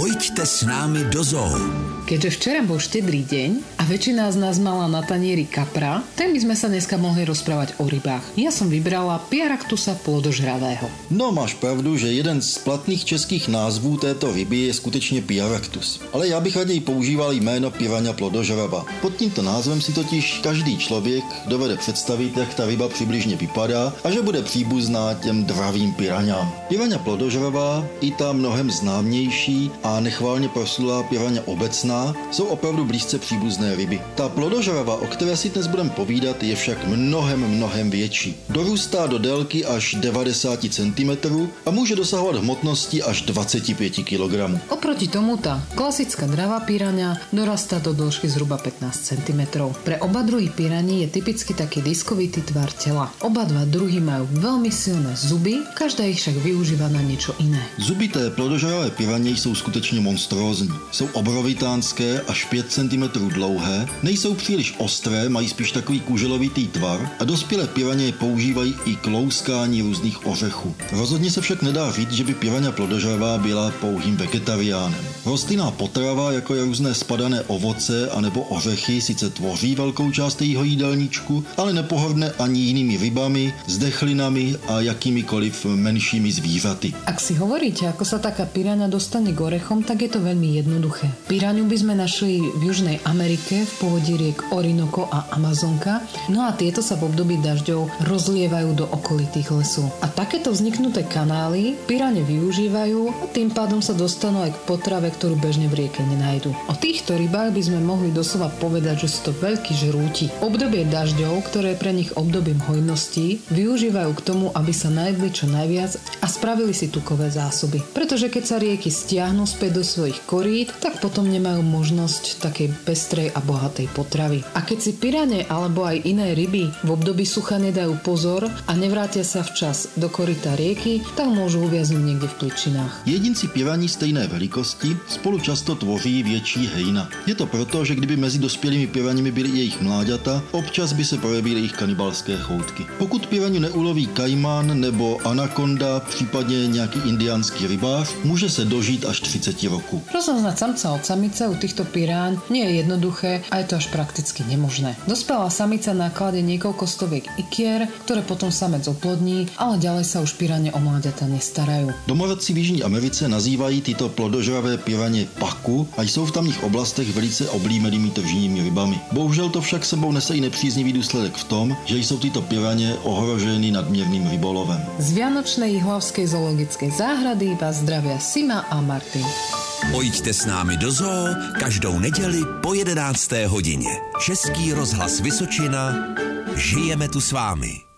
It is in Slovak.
Voy Pojďte s námi do zoo. Keďže včera bol štedrý deň a väčšina z nás mala na tanieri kapra, tak by sme sa dneska mohli rozprávať o rybách. Ja som vybrala Piaraktusa plodožravého. No máš pravdu, že jeden z platných českých názvů této ryby je skutečně Piaraktus. Ale já bych raději používal jméno Piranha plodožrava. Pod tímto názvem si totiž každý člověk dovede představit, jak ta ryba přibližně vypadá a že bude příbuzná těm dravým piraňám. Piranha plodožravá, i ta mnohem známější a nechválně proslulá piranha obecná, jsou opravdu blízce příbuzné ryby. Ta plodožrava, o které si dnes budeme povídat, je však mnohem, mnohem větší. Dorůstá do délky až 90 cm a může dosahovat hmotnosti až 25 kg. Oproti tomu tá klasická dravá piraňa dorastá do dĺžky zhruba 15 cm. Pre oba druhy piraní je typicky taký diskovitý tvar tela. Oba dva druhy majú veľmi silné zuby, každá ich však využíva na niečo iné. Zuby té plodožravé piraně jsou skutečně monstrózní. Jsou obrovitánské až 5 cm dlouhé, nejsou příliš ostré, mají spíš takový kuželovitý tvar a dospělé piraně používají i k různých ořechů. Rozhodně se však nedá říct, že by pirania plodožravá byla pouhým vegetariánem. Rostlinná potrava, jako je různé spadané ovoce anebo ořechy, sice tvoří velkou část jejího jídelníčku, ale nepohodne ani jinými rybami, zdechlinami a jakýmikoliv menšími zvířaty. Ak si hovoríte, ako sa taká piráňa dostane k orechom, tak je to veľmi jednoduché. Piráňu by sme našli v Južnej Amerike v povodí riek Orinoco a Amazonka, no a tieto sa v období dažďov rozlievajú do okolitých lesov. A takéto vzniknuté kanály piráne využívajú a tým pádom sa dostanú aj k potrave, ktorú bežne v rieke nenajdu. O týchto rybách by sme mohli doslova povedať, že sú to veľkí žrúti. Obdobie dažďov, ktoré je pre nich obdobím hojností, využívajú k tomu, aby sa najedli čo najviac a spravili si tukové zásoby. Pretože keď sa rieky stiahnu späť do svojich korít, tak potom nemajú možnosť takej pestrej a bohatej potravy. A keď si pirane alebo aj iné ryby v období sucha nedajú pozor a nevrátia sa včas do korita rieky, tak môžu uviaznuť niekde v pličinách. Jedinci piraní stejné velikosti spolu často tvoří větší hejna. Je to proto, že kdyby mezi dospělými piraněmi byly jejich mláďata, občas by se projevily jejich kanibalské choutky. Pokud piraniu neuloví kajman nebo anakonda, případně nějaký indiánský rybář, může se dožít až 30 roků. Rozoznať samca od samice u týchto piráň nie je jednoduché a je to až prakticky nemožné. Dospelá samica náklade niekoľko stoviek ikier, ktoré potom samec oplodní, ale ďalej sa už piráne o mláďata nestarajú. Domorodci v Jižní Americe nazývají tyto plodožravé piraně paku a jsou v tamních oblastech velice oblíbenými tržními rybami. Bohužel to však sebou nese i nepříznivý důsledek v tom, že jsou tyto piraně ohroženy nadměrným rybolovem. Z Vianočnej Jihlavskej zoologickej záhrady vás zdravia Sima a Martin. Pojďte s námi do zoo každou neděli po 11. hodině. Český rozhlas Vysočina. Žijeme tu s vámi.